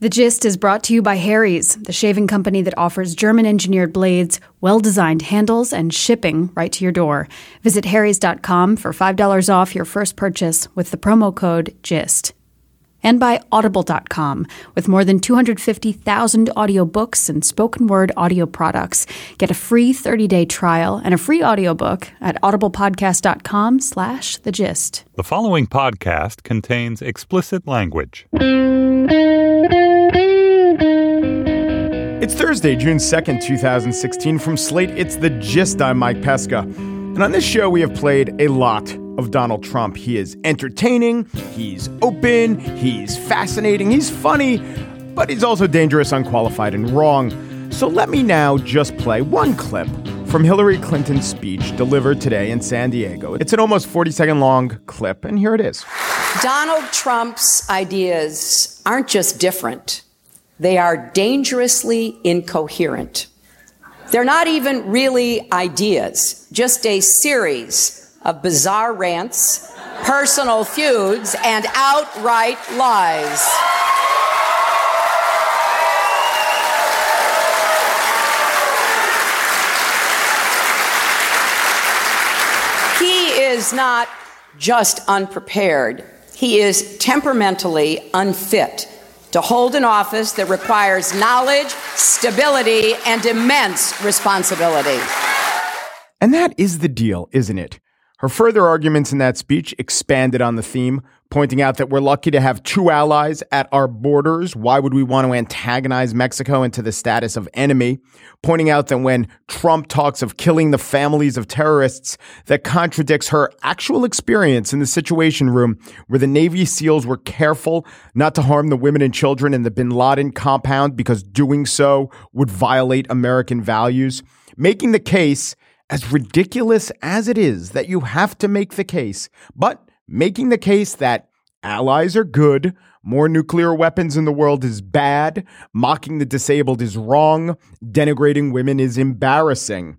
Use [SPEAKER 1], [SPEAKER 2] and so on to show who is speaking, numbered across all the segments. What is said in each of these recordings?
[SPEAKER 1] The Gist is brought to you by Harry's, the shaving company that offers German engineered blades, well designed handles, and shipping right to your door. Visit harrys.com for $5 off your first purchase with the promo code GIST. And by audible.com, with more than 250,000 audiobooks and spoken word audio products. Get a free 30-day trial and a free audiobook at audiblepodcast.com slash the gist.
[SPEAKER 2] The following podcast contains explicit language.
[SPEAKER 3] It's Thursday, June 2nd, 2016. From Slate, it's The Gist. I'm Mike Pesca. And on this show, we have played a lot of Donald Trump. He is entertaining, he's open, he's fascinating, he's funny, but he's also dangerous, unqualified, and wrong. So let me now just play one clip from Hillary Clinton's speech delivered today in San Diego. It's an almost 40 second long clip, and here it is.
[SPEAKER 4] Donald Trump's ideas aren't just different. They are dangerously incoherent. They're not even really ideas, just a series of bizarre rants, personal feuds, and outright lies. He is not just unprepared, he is temperamentally unfit to hold an office that requires knowledge, stability, and immense responsibility.
[SPEAKER 3] And that is the deal, isn't it? Her further arguments in that speech expanded on the theme, pointing out that we're lucky to have two allies at our borders. Why would we want to antagonize Mexico into the status of enemy? Pointing out that when Trump talks of killing the families of terrorists, that contradicts her actual experience in the Situation Room, where the Navy SEALs were careful not to harm the women and children in the bin Laden compound because doing so would violate American values. Making the case as ridiculous as it is that you have to make the case, but making the case that allies are good, more nuclear weapons in the world is bad, mocking the disabled is wrong, denigrating women is embarrassing.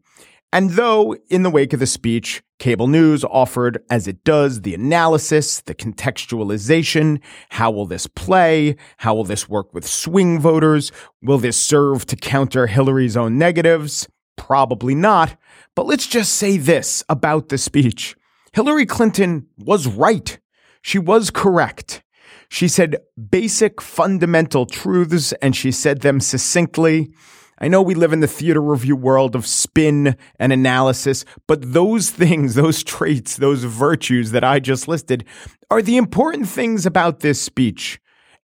[SPEAKER 3] And though, in the wake of the speech, cable news offered, as it does, the analysis, the contextualization, how will this play? How will this work with swing voters? Will this serve to counter Hillary's own negatives? Probably not. But let's just say this about the speech Hillary Clinton was right. She was correct. She said basic fundamental truths and she said them succinctly. I know we live in the theater review world of spin and analysis, but those things, those traits, those virtues that I just listed are the important things about this speech.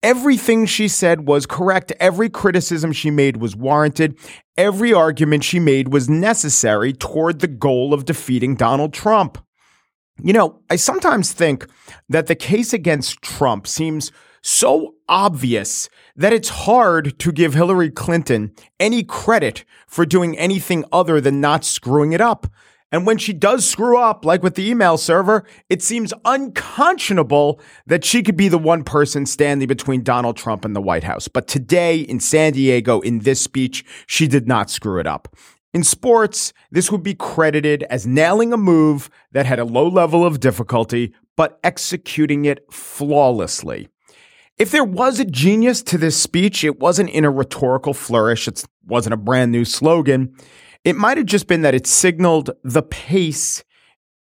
[SPEAKER 3] Everything she said was correct. Every criticism she made was warranted. Every argument she made was necessary toward the goal of defeating Donald Trump. You know, I sometimes think that the case against Trump seems so obvious that it's hard to give Hillary Clinton any credit for doing anything other than not screwing it up. And when she does screw up, like with the email server, it seems unconscionable that she could be the one person standing between Donald Trump and the White House. But today in San Diego, in this speech, she did not screw it up. In sports, this would be credited as nailing a move that had a low level of difficulty, but executing it flawlessly. If there was a genius to this speech, it wasn't in a rhetorical flourish. It wasn't a brand new slogan. It might have just been that it signaled the pace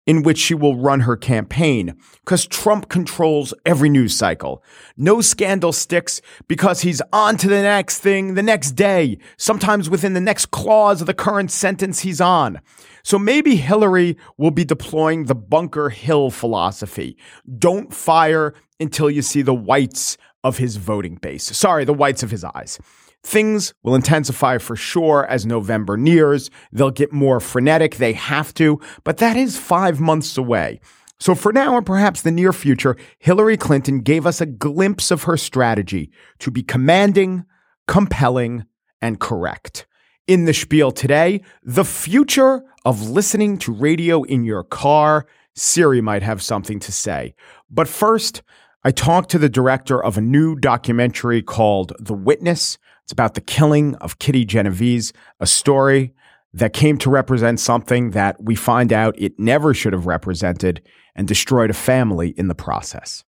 [SPEAKER 3] in which she will run her campaign because Trump controls every news cycle. No scandal sticks because he's on to the next thing the next day, sometimes within the next clause of the current sentence he's on. So maybe Hillary will be deploying the Bunker Hill philosophy. Don't fire until you see the whites of his voting base. Sorry, the whites of his eyes. Things will intensify for sure as November nears. They'll get more frenetic. They have to, but that is five months away. So for now, and perhaps the near future, Hillary Clinton gave us a glimpse of her strategy to be commanding, compelling, and correct. In the spiel today, the future of listening to radio in your car. Siri might have something to say. But first, I talked to the director of a new documentary called The Witness. It's about the killing of Kitty Genovese, a story that came to represent something that we find out it never should have represented and destroyed a family in the process.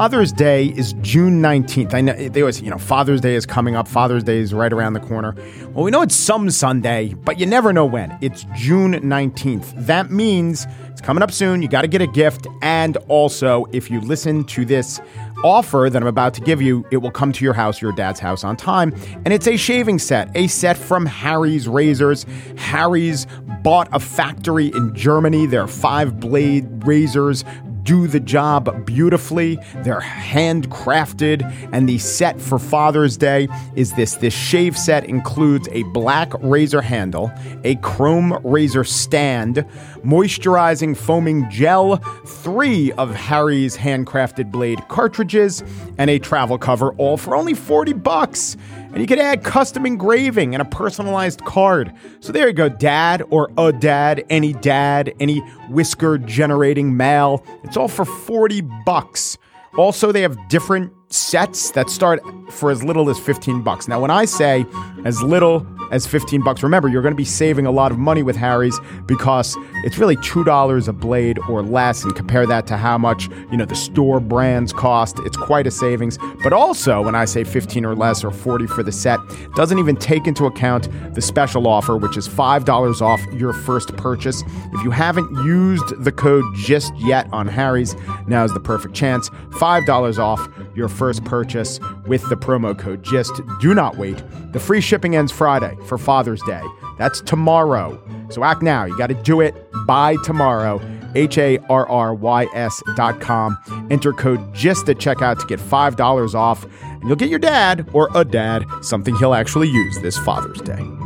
[SPEAKER 3] Father's Day is June 19th. I know they always, you know, Father's Day is coming up. Father's Day is right around the corner. Well, we know it's some Sunday, but you never know when. It's June 19th. That means it's coming up soon. You got to get a gift. And also, if you listen to this offer that I'm about to give you, it will come to your house, your dad's house on time. And it's a shaving set, a set from Harry's Razors. Harry's bought a factory in Germany. They're five blade razors do the job beautifully. They're handcrafted, and the set for Father's Day is this. This shave set includes a black razor handle, a chrome razor stand, moisturizing foaming gel, three of Harry's handcrafted blade cartridges, and a travel cover, all for only 40 bucks. And you can add custom engraving and a personalized card. So there you go, dad or a dad, any dad, any whisker generating male. It's all for 40 bucks. Also, they have different sets that start for as little as 15 bucks. Now, when I say as little as 15 bucks, remember you're going to be saving a lot of money with Harry's because it's really $2 a blade or less and compare that to how much, you know, the store brands cost. It's quite a savings. But also, when I say 15 or less or 40 for the set, doesn't even take into account the special offer which is $5 off your first purchase. If you haven't used the code just yet on Harry's, now is the perfect chance. $5 off your first purchase with the promo code GIST. Do not wait. The free shipping ends Friday for Father's Day. That's tomorrow. So act now. You got to do it by tomorrow. H A R R Y S dot com. Enter code GIST at checkout to get $5 off, and you'll get your dad or a dad something he'll actually use this Father's Day.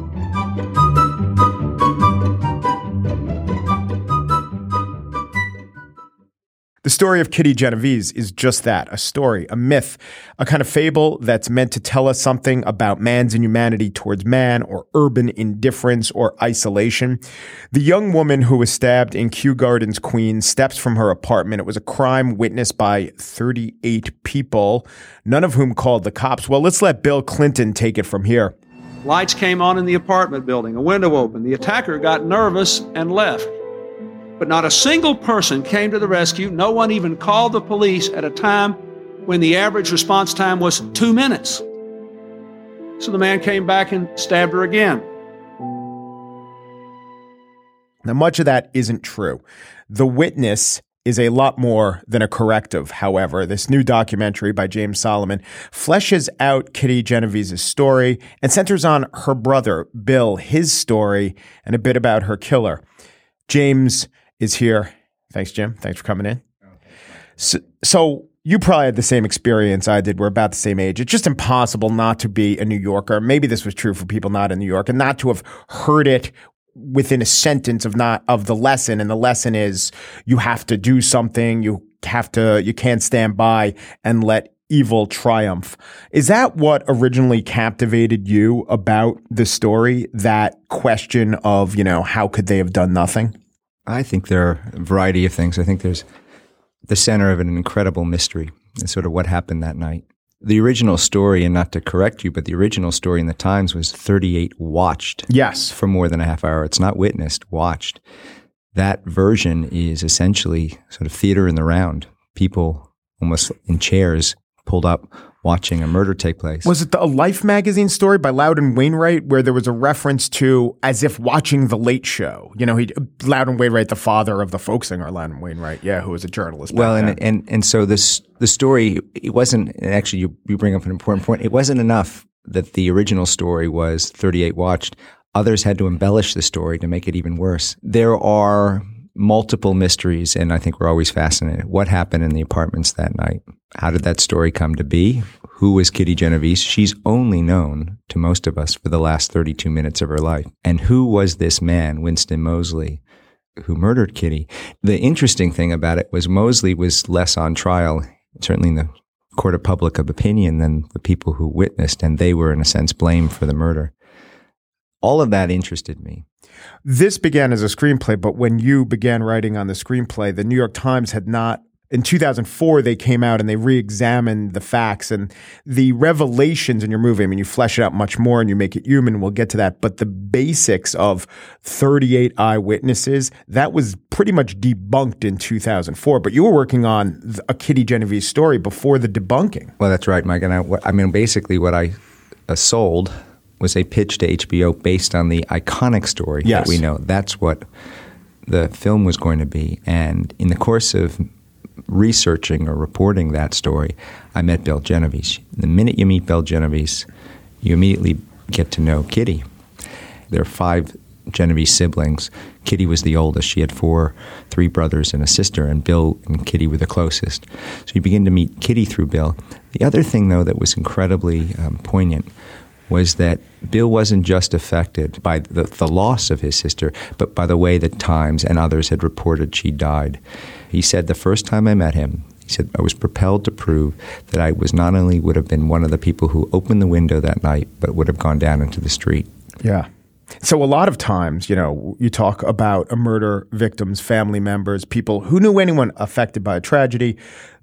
[SPEAKER 3] The story of Kitty Genovese is just that a story, a myth, a kind of fable that's meant to tell us something about man's inhumanity towards man or urban indifference or isolation. The young woman who was stabbed in Kew Gardens, Queens, steps from her apartment. It was a crime witnessed by 38 people, none of whom called the cops. Well, let's let Bill Clinton take it from here.
[SPEAKER 5] Lights came on in the apartment building, a window opened. The attacker got nervous and left. But not a single person came to the rescue. No one even called the police at a time when the average response time was two minutes. So the man came back and stabbed her again.
[SPEAKER 3] Now, much of that isn't true. The witness is a lot more than a corrective. However, this new documentary by James Solomon fleshes out Kitty Genovese's story and centers on her brother, Bill, his story, and a bit about her killer. James is here. Thanks, Jim. Thanks for coming in. Oh, so, so you probably had the same experience I did. We're about the same age. It's just impossible not to be a New Yorker. Maybe this was true for people not in New York and not to have heard it within a sentence of not of the lesson. And the lesson is you have to do something. You have to, you can't stand by and let evil triumph. Is that what originally captivated you about the story? That question of, you know, how could they have done nothing?
[SPEAKER 6] I think there are a variety of things. I think there's the center of an incredible mystery and sort of what happened that night. The original story, and not to correct you, but the original story in the Times was 38 watched.
[SPEAKER 3] Yes.
[SPEAKER 6] For more than a half hour. It's not witnessed, watched. That version is essentially sort of theater in the round. People almost in chairs pulled up watching a murder take place.
[SPEAKER 3] Was it the, a Life magazine story by Loudon Wainwright where there was a reference to as if watching the Late Show? You know, he Loudon Wainwright, the father of the folk singer Loudon Wainwright, yeah, who was a journalist.
[SPEAKER 6] Well, and, and and so this the story it wasn't actually you you bring up an important point. It wasn't enough that the original story was 38 watched. Others had to embellish the story to make it even worse. There are multiple mysteries, and I think we're always fascinated. What happened in the apartments that night? How did that story come to be? Who was Kitty Genovese? She's only known to most of us for the last 32 minutes of her life. And who was this man, Winston Moseley, who murdered Kitty. The interesting thing about it was Moseley was less on trial, certainly in the court of public of opinion, than the people who witnessed, and they were, in a sense, blamed for the murder. All of that interested me.
[SPEAKER 3] This began as a screenplay, but when you began writing on the screenplay, the New York Times had not in 2004 they came out and they re-examined the facts and the revelations in your movie. I mean you flesh it out much more and you make it human. We'll get to that. But the basics of 38 eyewitnesses that was pretty much debunked in 2004 but you were working on a kitty genovese story before the debunking.
[SPEAKER 6] Well that's right mike. And i, I mean basically what i uh, sold was a pitch to hbo based on the iconic story
[SPEAKER 3] yes.
[SPEAKER 6] that we know that's what the film was going to be and in the course of researching or reporting that story, I met Bill Genovese. The minute you meet Bill Genovese, you immediately get to know Kitty. There are five Genovese siblings. Kitty was the oldest. She had four, three brothers and a sister, and Bill and Kitty were the closest. So you begin to meet Kitty through Bill. The other thing, though, that was incredibly um, poignant was that Bill wasn't just affected by the, the loss of his sister, but by the way that Times and others had reported she died. He said the first time I met him, he said, I was propelled to prove that I was not only would have been one of the people who opened the window that night, but would have gone down into the street.
[SPEAKER 3] Yeah. So a lot of times, you know, you talk about a murder victim's family members, people who knew anyone affected by a tragedy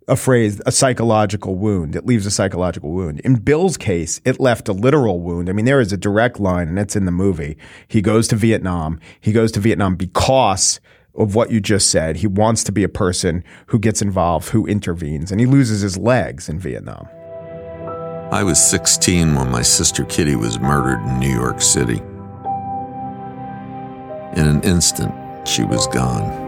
[SPEAKER 3] a phrase, a psychological wound. It leaves a psychological wound. In Bill's case, it left a literal wound. I mean, there is a direct line, and it's in the movie. He goes to Vietnam. He goes to Vietnam because of what you just said. He wants to be a person who gets involved, who intervenes, and he loses his legs in Vietnam.
[SPEAKER 7] I was 16 when my sister Kitty was murdered in New York City. In an instant, she was gone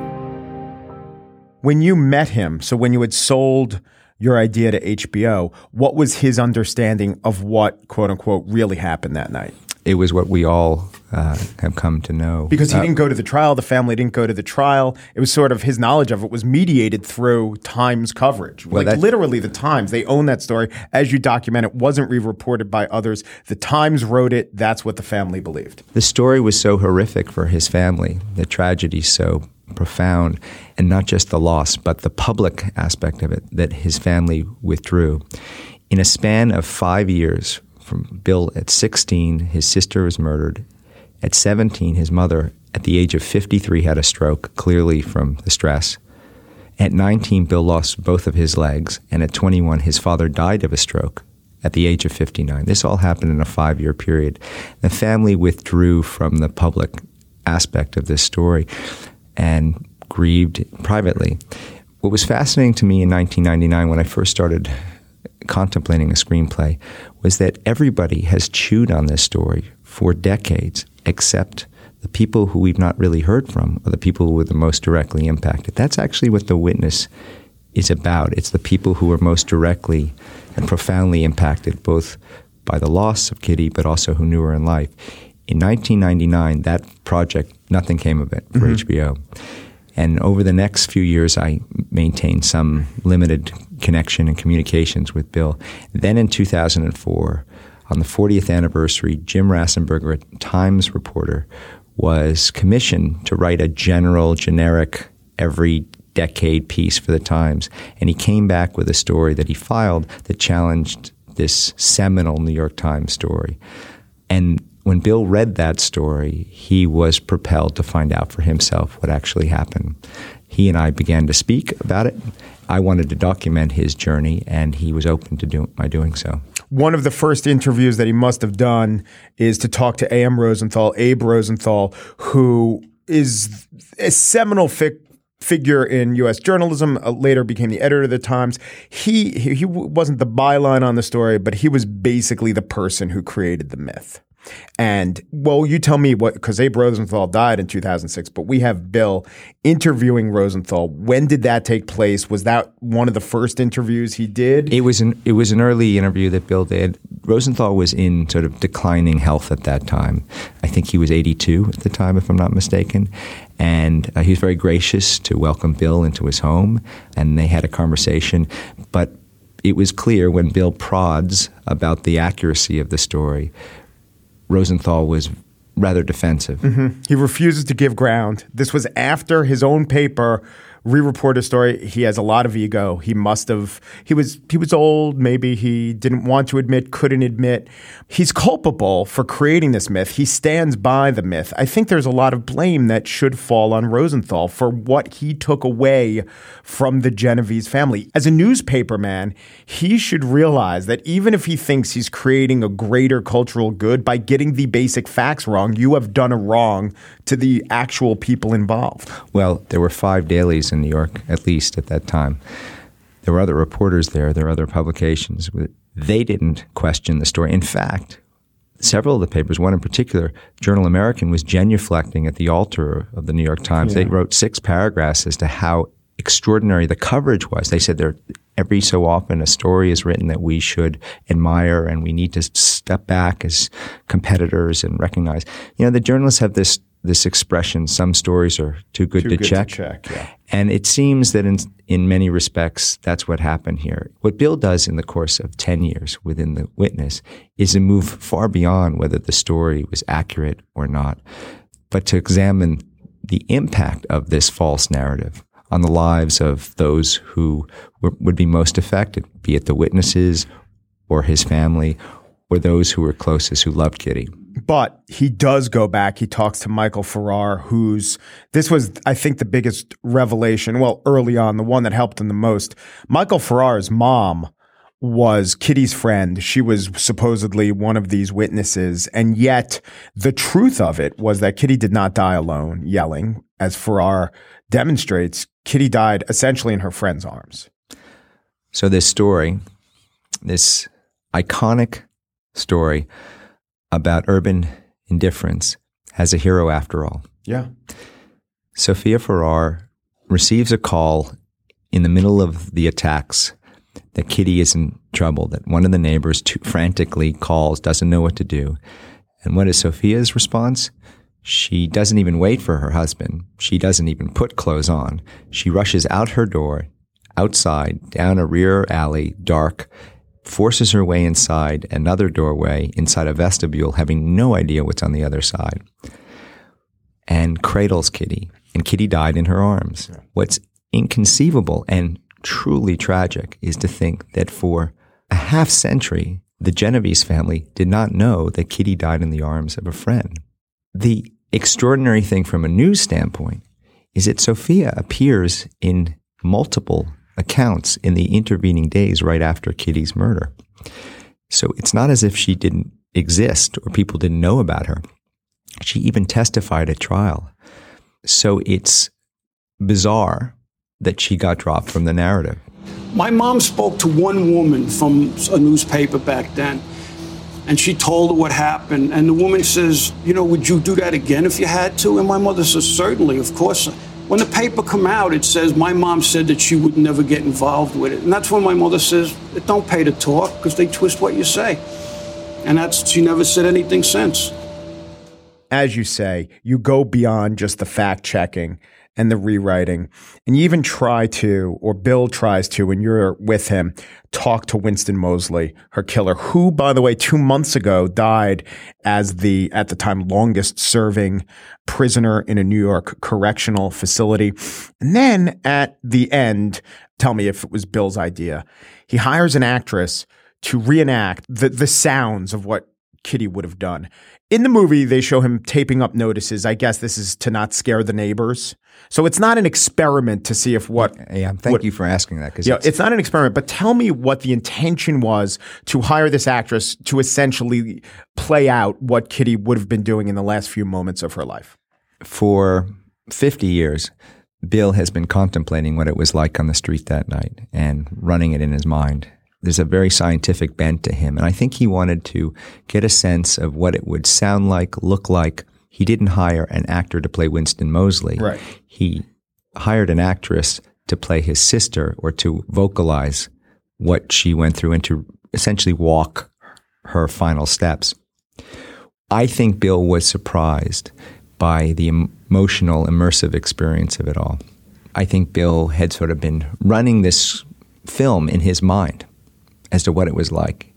[SPEAKER 3] when you met him, so when you had sold your idea to HBO, what was his understanding of what quote unquote really happened that night?
[SPEAKER 6] It was what we all uh, have come to know.
[SPEAKER 3] Because he
[SPEAKER 6] uh,
[SPEAKER 3] didn't go to the trial, the family didn't go to the trial. It was sort of his knowledge of it was mediated through Times coverage. Well, like literally, the Times, they own that story. As you document it, wasn't re reported by others. The Times wrote it. That's what the family believed.
[SPEAKER 6] The story was so horrific for his family, the tragedy so profound, and not just the loss, but the public aspect of it that his family withdrew. In a span of five years, from Bill at 16, his sister was murdered. At 17, his mother, at the age of 53, had a stroke, clearly from the stress. At 19, Bill lost both of his legs, and at 21, his father died of a stroke at the age of 59. This all happened in a five year period. The family withdrew from the public aspect of this story and grieved privately. What was fascinating to me in 1999 when I first started contemplating a screenplay was that everybody has chewed on this story for decades except the people who we've not really heard from or the people who were the most directly impacted. That's actually what the witness is about. It's the people who were most directly and profoundly impacted, both by the loss of Kitty, but also who knew her in life. In 1999, that project, nothing came of it for mm-hmm. HBO. And over the next few years, I maintained some limited connection and communications with Bill. Then in 2004, on the 40th anniversary, Jim Rasenberger, a Times reporter, was commissioned to write a general, generic, every decade piece for the Times. And he came back with a story that he filed that challenged this seminal New York Times story. And when Bill read that story, he was propelled to find out for himself what actually happened. He and I began to speak about it. I wanted to document his journey, and he was open to do, my doing so.
[SPEAKER 3] One of the first interviews that he must have done is to talk to A.M. Rosenthal, Abe Rosenthal, who is a seminal figure in U.S. journalism. Uh, later became the editor of the Times. He, he he wasn't the byline on the story, but he was basically the person who created the myth. And well, you tell me what, because Abe Rosenthal died in 2006, but we have Bill interviewing Rosenthal. When did that take place? Was that one of the first interviews he did?
[SPEAKER 6] It was an it was an early interview that Bill did. Rosenthal was in sort of declining health at that time. I think he was 82 at the time, if I'm not mistaken. And uh, he was very gracious to welcome Bill into his home, and they had a conversation. But it was clear when Bill prods about the accuracy of the story Rosenthal was rather defensive.
[SPEAKER 3] Mm-hmm. He refuses to give ground. This was after his own paper re-report his story. He has a lot of ego. He must have. He was. He was old. Maybe he didn't want to admit. Couldn't admit. He's culpable for creating this myth. He stands by the myth. I think there's a lot of blame that should fall on Rosenthal for what he took away from the Genovese family. As a newspaper man, he should realize that even if he thinks he's creating a greater cultural good by getting the basic facts wrong, you have done a wrong to the actual people involved.
[SPEAKER 6] Well, there were five dailies in New York, at least at that time. There were other reporters there, there were other publications. They didn't question the story. In fact, several of the papers, one in particular, Journal American, was genuflecting at the altar of the New York Times. Yeah. They wrote six paragraphs as to how extraordinary the coverage was. They said there every so often a story is written that we should admire and we need to step back as competitors and recognize. You know, the journalists have this this expression, some stories are too good,
[SPEAKER 3] too
[SPEAKER 6] to,
[SPEAKER 3] good
[SPEAKER 6] check.
[SPEAKER 3] to check. Yeah.
[SPEAKER 6] And it seems that in, in many respects, that's what happened here. What Bill does in the course of 10 years within the witness is to move far beyond whether the story was accurate or not, but to examine the impact of this false narrative on the lives of those who were, would be most affected, be it the witnesses or his family or those who were closest who loved Kitty.
[SPEAKER 3] But he does go back. He talks to Michael Farrar, who's this was, I think, the biggest revelation. Well, early on, the one that helped him the most. Michael Farrar's mom was Kitty's friend. She was supposedly one of these witnesses. And yet the truth of it was that Kitty did not die alone, yelling. As Farrar demonstrates, Kitty died essentially in her friend's arms.
[SPEAKER 6] So this story, this iconic story about urban indifference has a hero after all.
[SPEAKER 3] Yeah.
[SPEAKER 6] Sophia Farrar receives a call in the middle of the attacks that Kitty is in trouble, that one of the neighbors too frantically calls, doesn't know what to do. And what is Sophia's response? She doesn't even wait for her husband. She doesn't even put clothes on. She rushes out her door, outside, down a rear alley, dark, forces her way inside another doorway, inside a vestibule, having no idea what's on the other side, and cradles Kitty. And Kitty died in her arms. What's inconceivable and truly tragic is to think that for a half century, the Genovese family did not know that Kitty died in the arms of a friend. The extraordinary thing from a news standpoint is that Sophia appears in multiple accounts in the intervening days right after Kitty's murder. So it's not as if she didn't exist or people didn't know about her. She even testified at trial. So it's bizarre that she got dropped from the narrative.
[SPEAKER 8] My mom spoke to one woman from a newspaper back then, and she told her what happened. And the woman says, You know, would you do that again if you had to? And my mother says, Certainly, of course. When the paper come out, it says my mom said that she would never get involved with it. And that's when my mother says, it don't pay to talk because they twist what you say. And that's, she never said anything since.
[SPEAKER 3] As you say, you go beyond just the fact checking and the rewriting. And you even try to, or Bill tries to, when you're with him, talk to Winston Moseley, her killer, who, by the way, two months ago died as the, at the time, longest serving prisoner in a New York correctional facility. And then at the end, tell me if it was Bill's idea, he hires an actress to reenact the, the sounds of what Kitty would have done. In the movie, they show him taping up notices. I guess this is to not scare the neighbors. So it's not an experiment to see if what.
[SPEAKER 6] Yeah, thank what, you for asking that.
[SPEAKER 3] Because yeah, it's, it's, not an experiment. But tell me what the intention was to hire this actress to essentially play out what Kitty would have been doing in the last few moments of her life.
[SPEAKER 6] For fifty years, Bill has been contemplating what it was like on the street that night and running it in his mind there's a very scientific bent to him. And I think he wanted to get a sense of what it would sound like, look like. He didn't hire an actor to play Winston Moseley.
[SPEAKER 3] Right.
[SPEAKER 6] He hired an actress to play his sister or to vocalize what she went through and to essentially walk her final steps. I think Bill was surprised by the emotional, immersive experience of it all. I think Bill had sort of been running this film in his mind as to what it was like.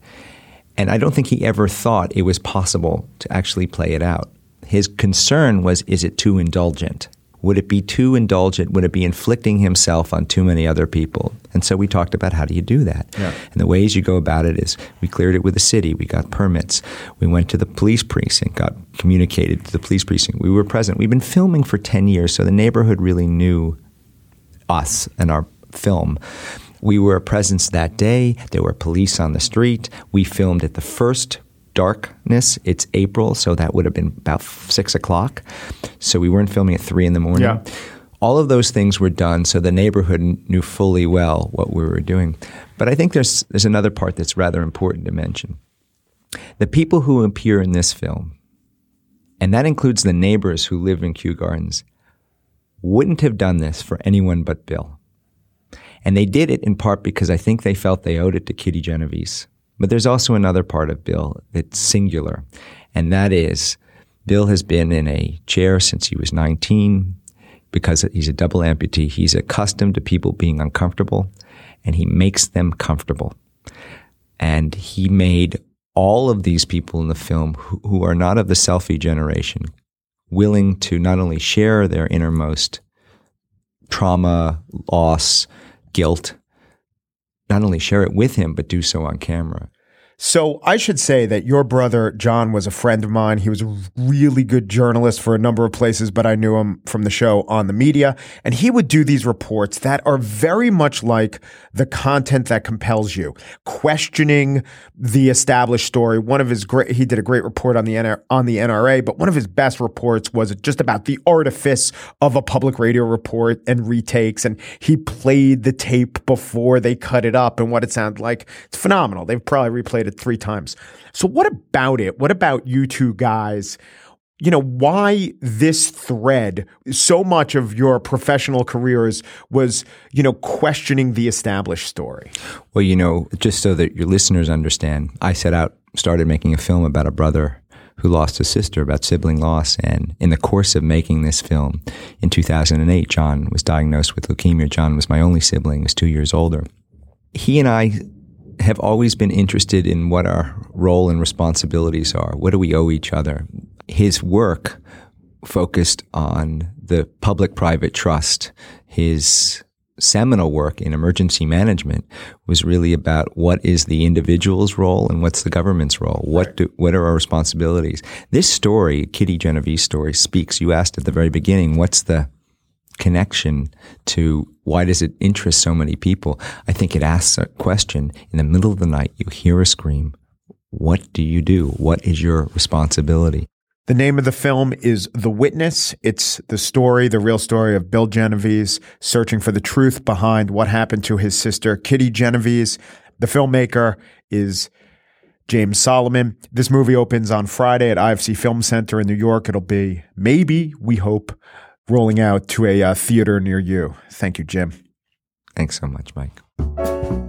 [SPEAKER 6] And I don't think he ever thought it was possible to actually play it out. His concern was is it too indulgent? Would it be too indulgent? Would it be inflicting himself on too many other people? And so we talked about how do you do that?
[SPEAKER 3] Yeah.
[SPEAKER 6] And the ways you go about it is we cleared it with the city, we got permits, we went to the police precinct, got communicated to the police precinct. We were present. We've been filming for 10 years, so the neighborhood really knew us and our film. We were a presence that day. There were police on the street. We filmed at the first darkness. It's April, so that would have been about six o'clock. So we weren't filming at three in the morning.
[SPEAKER 3] Yeah.
[SPEAKER 6] All of those things were done, so the neighborhood knew fully well what we were doing. But I think there's there's another part that's rather important to mention. The people who appear in this film, and that includes the neighbors who live in Kew Gardens, wouldn't have done this for anyone but Bill. And they did it in part because I think they felt they owed it to Kitty Genovese. But there's also another part of Bill that's singular, and that is Bill has been in a chair since he was 19 because he's a double amputee. He's accustomed to people being uncomfortable, and he makes them comfortable. And he made all of these people in the film who, who are not of the selfie generation willing to not only share their innermost trauma, loss, guilt, not only share it with him, but do so on camera.
[SPEAKER 3] So I should say that your brother John was a friend of mine. He was a really good journalist for a number of places, but I knew him from the show on the media. And he would do these reports that are very much like the content that compels you, questioning the established story. One of his great, he did a great report on the NR, on the NRA, but one of his best reports was just about the artifice of a public radio report and retakes. And he played the tape before they cut it up and what it sounded like. It's phenomenal. They've probably replayed it three times. So what about it? What about you two guys? You know, why this thread, so much of your professional careers was, you know, questioning the established story?
[SPEAKER 6] Well, you know, just so that your listeners understand, I set out, started making a film about a brother who lost his sister, about sibling loss. And in the course of making this film in 2008, John was diagnosed with leukemia. John was my only sibling, was two years older. He and I have always been interested in what our role and responsibilities are. What do we owe each other? His work focused on the public private trust. His seminal work in emergency management was really about what is the individual's role and what's the government's role. What do, what are our responsibilities? This story, Kitty Genovese's story, speaks. You asked at the very beginning, what's the connection to why does it interest so many people? I think it asks a question in the middle of the night. You hear a scream. What do you do? What is your responsibility?
[SPEAKER 3] The name of the film is The Witness. It's the story, the real story of Bill Genovese searching for the truth behind what happened to his sister, Kitty Genovese. The filmmaker is James Solomon. This movie opens on Friday at IFC Film Center in New York. It'll be, maybe, we hope, rolling out to a uh, theater near you. Thank you, Jim.
[SPEAKER 6] Thanks so much, Mike.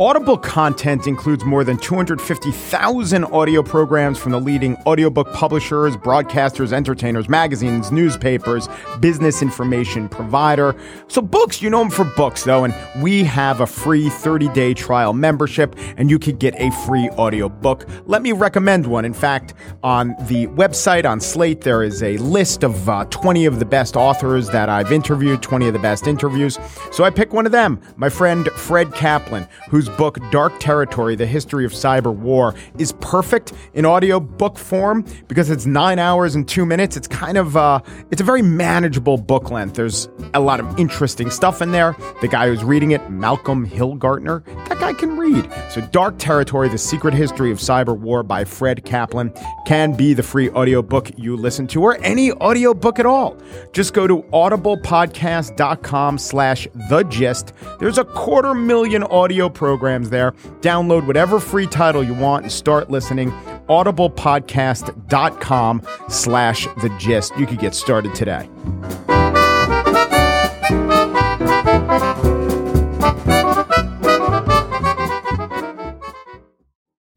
[SPEAKER 3] Audible content includes more than 250,000 audio programs from the leading audiobook publishers, broadcasters, entertainers, magazines, newspapers, business information provider. So, books, you know them for books, though, and we have a free 30 day trial membership, and you could get a free audiobook. Let me recommend one. In fact, on the website on Slate, there is a list of uh, 20 of the best authors that I've interviewed, 20 of the best interviews. So, I pick one of them, my friend Fred Kaplan, whose book Dark Territory: The History of Cyber War is perfect in audio book form because it's 9 hours and 2 minutes. It's kind of uh it's a very manageable book length. There's a lot of interesting stuff in there. The guy who's reading it, Malcolm Hillgartner, that guy can read. So Dark Territory: The Secret History of Cyber War by Fred Kaplan can be the free audiobook you listen to or any audiobook at all. Just go to audiblepodcast.com slash the gist. There's a quarter million audio programs there. Download whatever free title you want and start listening. audiblepodcast.com slash the gist. You could get started today.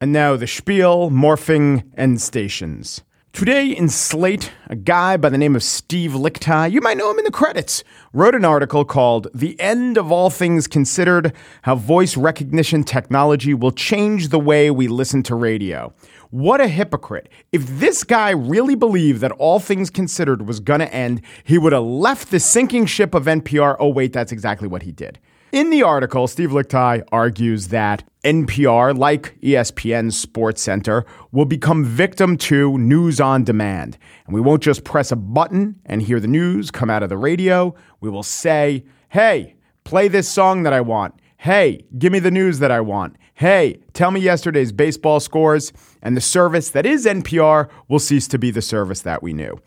[SPEAKER 3] And now the spiel, morphing, and stations. Today in Slate, a guy by the name of Steve Lickteig, you might know him in the credits, wrote an article called The End of All Things Considered How Voice Recognition Technology Will Change the Way We Listen to Radio. What a hypocrite. If this guy really believed that All Things Considered was going to end, he would have left the sinking ship of NPR. Oh, wait, that's exactly what he did. In the article, Steve Lickteig argues that NPR, like ESPN's Sports Center, will become victim to news on demand. And we won't just press a button and hear the news come out of the radio. We will say, hey, play this song that I want. Hey, give me the news that I want. Hey, tell me yesterday's baseball scores. And the service that is NPR will cease to be the service that we knew.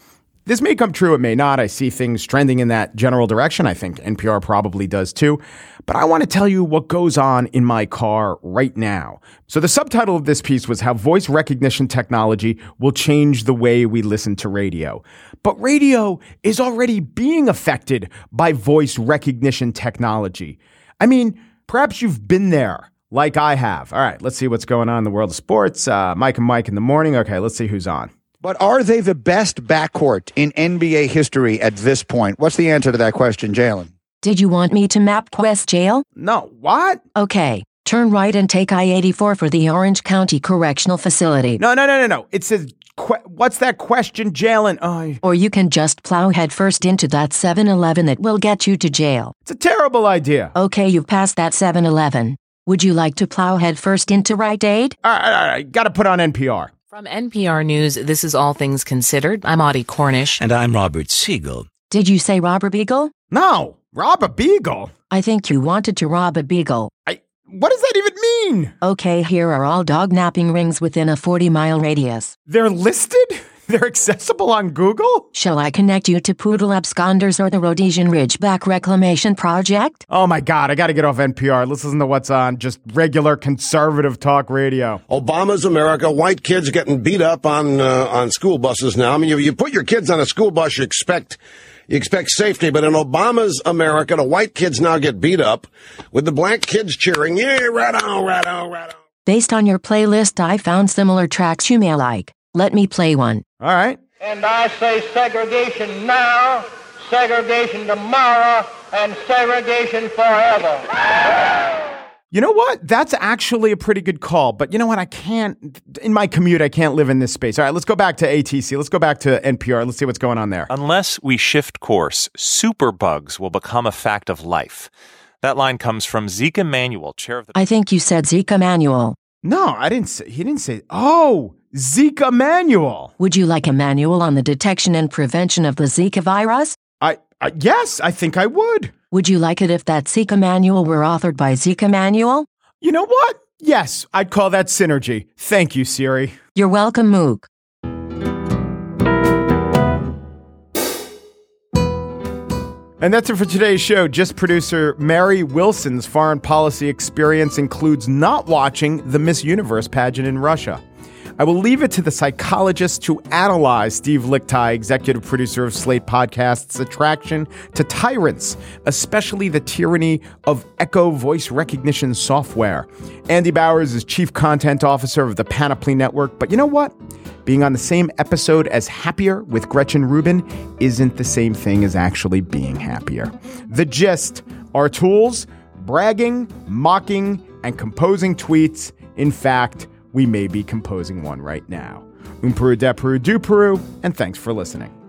[SPEAKER 3] This may come true, it may not. I see things trending in that general direction. I think NPR probably does too. But I want to tell you what goes on in my car right now. So, the subtitle of this piece was How Voice Recognition Technology Will Change the Way We Listen to Radio. But radio is already being affected by voice recognition technology. I mean, perhaps you've been there like I have. All right, let's see what's going on in the world of sports. Uh, Mike and Mike in the morning. Okay, let's see who's on.
[SPEAKER 9] But are they the best backcourt in NBA history at this point? What's the answer to that question, Jalen?
[SPEAKER 10] Did you want me to map Quest Jail?
[SPEAKER 3] No. What?
[SPEAKER 10] Okay. Turn right and take I 84 for the Orange County Correctional Facility.
[SPEAKER 3] No, no, no, no, no. It says, que- what's that question, Jalen? Oh,
[SPEAKER 10] Or you can just plow headfirst into that 7 Eleven that will get you to jail.
[SPEAKER 3] it's a terrible idea.
[SPEAKER 10] Okay, you've passed that 7 Eleven. Would you like to plow headfirst into Rite Aid?
[SPEAKER 3] All right, all right. Got to put on NPR.
[SPEAKER 11] From NPR News, this is All Things Considered. I'm Audie Cornish.
[SPEAKER 12] And I'm Robert Siegel.
[SPEAKER 10] Did you say rob a beagle?
[SPEAKER 3] No, rob a beagle.
[SPEAKER 10] I think you wanted to rob a beagle.
[SPEAKER 3] I. What does that even mean?
[SPEAKER 10] Okay, here are all dog napping rings within a 40 mile radius.
[SPEAKER 3] They're listed. They're accessible on Google.
[SPEAKER 10] Shall I connect you to Poodle Absconders or the Rhodesian Ridgeback Reclamation Project?
[SPEAKER 3] Oh my God, I got to get off NPR. Let's listen to what's on just regular conservative talk radio.
[SPEAKER 13] Obama's America. White kids getting beat up on uh, on school buses now. I mean, you, you put your kids on a school bus, you expect you expect safety, but in Obama's America, the white kids now get beat up with the black kids cheering, "Yeah, right on, right on, right on."
[SPEAKER 10] Based on your playlist, I found similar tracks you may like. Let me play one.
[SPEAKER 3] All right.
[SPEAKER 14] And I say segregation now, segregation tomorrow, and segregation forever.
[SPEAKER 3] You know what? That's actually a pretty good call. But you know what? I can't, in my commute, I can't live in this space. All right, let's go back to ATC. Let's go back to NPR. Let's see what's going on there.
[SPEAKER 15] Unless we shift course, superbugs will become a fact of life. That line comes from Zeke Emanuel, chair of the.
[SPEAKER 10] I think you said Zeke Emanuel.
[SPEAKER 3] No, I didn't say, he didn't say, oh, Zeke Emanuel.
[SPEAKER 10] Would you like a manual on the detection and prevention of the Zika virus?
[SPEAKER 3] I, I yes, I think I would.
[SPEAKER 10] Would you like it if that Zika manual were authored by Zika Manual?
[SPEAKER 3] You know what? Yes, I'd call that synergy. Thank you, Siri.
[SPEAKER 10] You're welcome, Mook.
[SPEAKER 3] And that's it for today's show. Gist producer Mary Wilson's foreign policy experience includes not watching the Miss Universe pageant in Russia. I will leave it to the psychologists to analyze Steve Lickteig, executive producer of Slate Podcast's attraction to tyrants, especially the tyranny of echo voice recognition software. Andy Bowers is chief content officer of the Panoply Network, but you know what? Being on the same episode as Happier with Gretchen Rubin isn't the same thing as actually being happier. The gist are tools, bragging, mocking, and composing tweets. In fact, we may be composing one right now. Umperu, Deperu, Duperu, and thanks for listening.